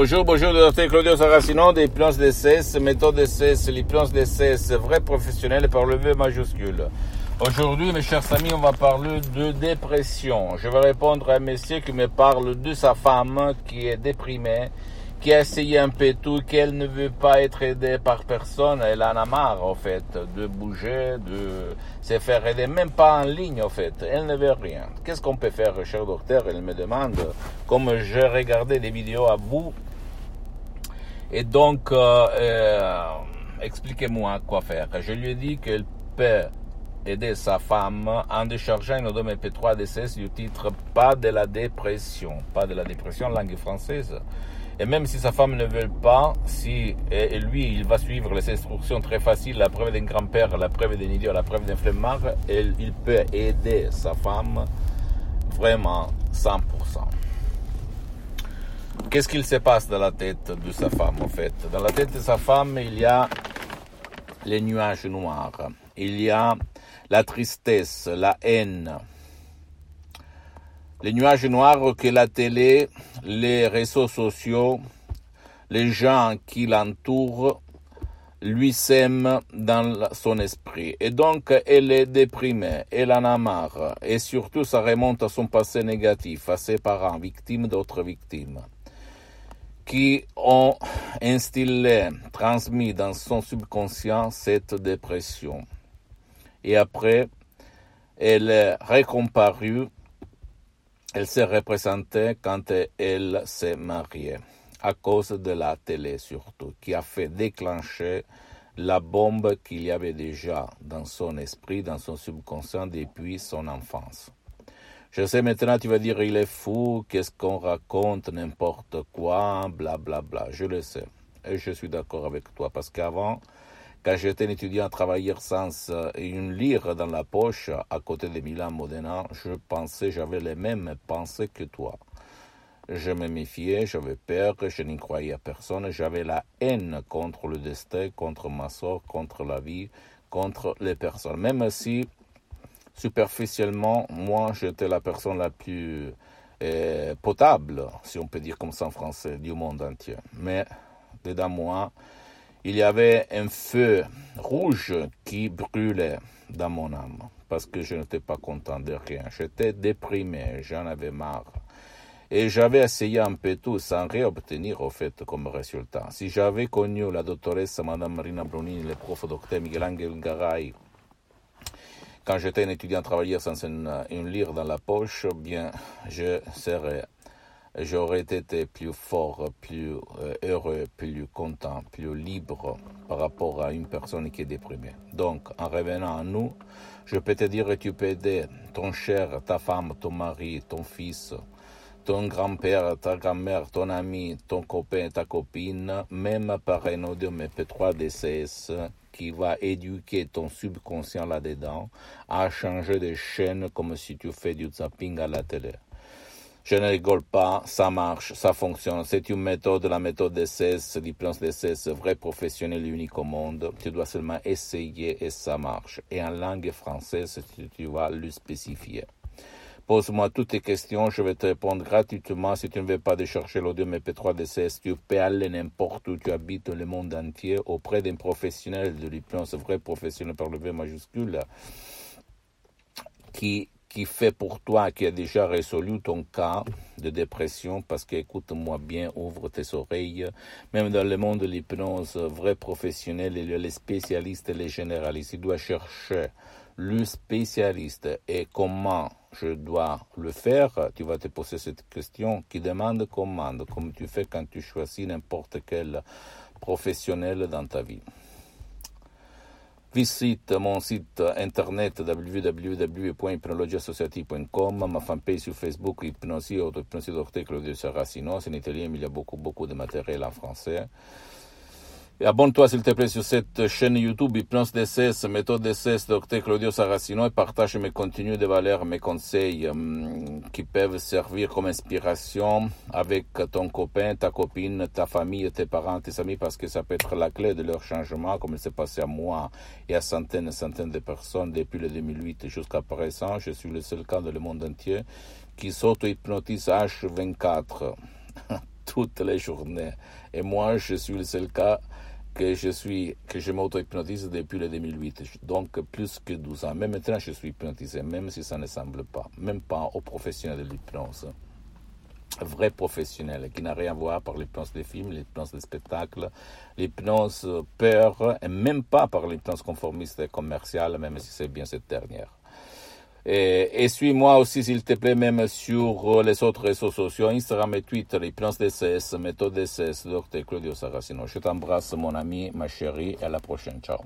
Bonjour, bonjour, docteur Claudio Saracino de l'hypnose DCS, méthode DCS, l'hypnose DCS, vrai professionnel par le V majuscule. Aujourd'hui, mes chers amis, on va parler de dépression. Je vais répondre à un monsieur qui me parle de sa femme qui est déprimée, qui a essayé un peu tout, qu'elle ne veut pas être aidée par personne, elle en a marre, en fait, de bouger, de se faire aider, même pas en ligne, en fait, elle ne veut rien. Qu'est-ce qu'on peut faire, cher docteur? Elle me demande, comme j'ai regardé des vidéos à vous, et donc, euh, euh, expliquez-moi quoi faire. Je lui ai dit qu'elle peut aider sa femme en déchargeant une odome MP3 DCS du titre Pas de la dépression, pas de la dépression langue française. Et même si sa femme ne veut pas, si et lui il va suivre les instructions très faciles, la preuve d'un grand-père, la preuve d'un idiot, la preuve d'un flemmard, il peut aider sa femme vraiment 100%. Qu'est-ce qu'il se passe dans la tête de sa femme en fait? Dans la tête de sa femme, il y a les nuages noirs, il y a la tristesse, la haine, les nuages noirs que la télé, les réseaux sociaux, les gens qui l'entourent lui sèment dans son esprit. Et donc, elle est déprimée, elle en a marre. Et surtout, ça remonte à son passé négatif, à ses parents, victimes d'autres victimes, qui ont instillé, transmis dans son subconscient cette dépression. Et après, elle est récomparue elle s'est représentée quand elle s'est mariée, à cause de la télé surtout, qui a fait déclencher la bombe qu'il y avait déjà dans son esprit, dans son subconscient depuis son enfance. Je sais maintenant, tu vas dire, il est fou, qu'est-ce qu'on raconte, n'importe quoi, bla bla bla. Je le sais. Et je suis d'accord avec toi, parce qu'avant, quand j'étais étudiant à travailler sans une lire dans la poche à côté de Milan Modena, je pensais, j'avais les mêmes pensées que toi. Je me méfiais, j'avais peur, je n'y croyais à personne, j'avais la haine contre le destin, contre ma sort, contre la vie, contre les personnes. Même si, superficiellement, moi, j'étais la personne la plus euh, potable, si on peut dire comme ça en français, du monde entier. Mais, dedans moi, il y avait un feu rouge qui brûlait dans mon âme parce que je n'étais pas content de rien. J'étais déprimé, j'en avais marre. Et j'avais essayé un peu tout sans rien obtenir au fait comme résultat. Si j'avais connu la doctoresse Madame Marina Brunini, le prof docteur Miguel Angel Garay, quand j'étais un étudiant travailleur sans une, une lire dans la poche, bien, je serais j'aurais été plus fort, plus euh, heureux, plus content, plus libre par rapport à une personne qui est déprimée. Donc, en revenant à nous, je peux te dire que tu peux aider ton cher, ta femme, ton mari, ton fils, ton grand-père, ta grand-mère, ton ami, ton copain, ta copine, même par un audio MP3 DCS qui va éduquer ton subconscient là-dedans à changer de chaîne comme si tu fais du zapping à la télé. Je ne rigole pas, ça marche, ça fonctionne. C'est une méthode, la méthode d'essai, l'hypnose d'essai, vrai professionnel unique au monde. Tu dois seulement essayer et ça marche. Et en langue française, tu, vas le spécifier. Pose-moi toutes tes questions, je vais te répondre gratuitement. Si tu ne veux pas décharger l'audio MP3 DCS, tu peux aller n'importe où tu habites le monde entier auprès d'un professionnel de l'hypnose, vrai professionnel par le V majuscule, qui qui fait pour toi, qui a déjà résolu ton cas de dépression, parce que écoute-moi bien, ouvre tes oreilles, même dans le monde de l'hypnose, vrai professionnel, il les spécialistes et les généralistes. Il doit chercher le spécialiste et comment je dois le faire, tu vas te poser cette question qui demande comment, comme tu fais quand tu choisis n'importe quel professionnel dans ta vie. Visite mon site internet www.hypnologiassociative.com, ma fanpage sur Facebook Hypnosie ou Hypnosie Docteur Claudio Saracino. En italien, mais il y a beaucoup, beaucoup de matériel en français. Et abonne-toi s'il te plaît sur cette chaîne YouTube Hypnose DCS, méthode DCS, Dr Claudio Saracino et partage mes contenus de valeur, mes conseils hum, qui peuvent servir comme inspiration avec ton copain, ta copine, ta famille, tes parents, tes amis parce que ça peut être la clé de leur changement comme il s'est passé à moi et à centaines et centaines de personnes depuis le 2008 jusqu'à présent. Je suis le seul cas dans le monde entier qui s'auto-hypnotise H24 toutes les journées. Et moi, je suis le seul cas que je suis, que je m'auto-hypnotise depuis le 2008. Donc, plus que 12 ans. Même maintenant, je suis hypnotisé, même si ça ne semble pas. Même pas aux professionnels de l'hypnose. Vrai professionnel, qui n'a rien à voir par l'hypnose des films, l'hypnose des spectacles, l'hypnose peur, et même pas par l'hypnose conformiste et commerciale, même si c'est bien cette dernière. Et, suis-moi aussi, s'il te plaît, même sur les autres réseaux sociaux, Instagram et Twitter, Hypnose DCS, Méthode DCS, Dr. Claudio Saracino. Je t'embrasse, mon ami, ma chérie, et à la prochaine. Ciao.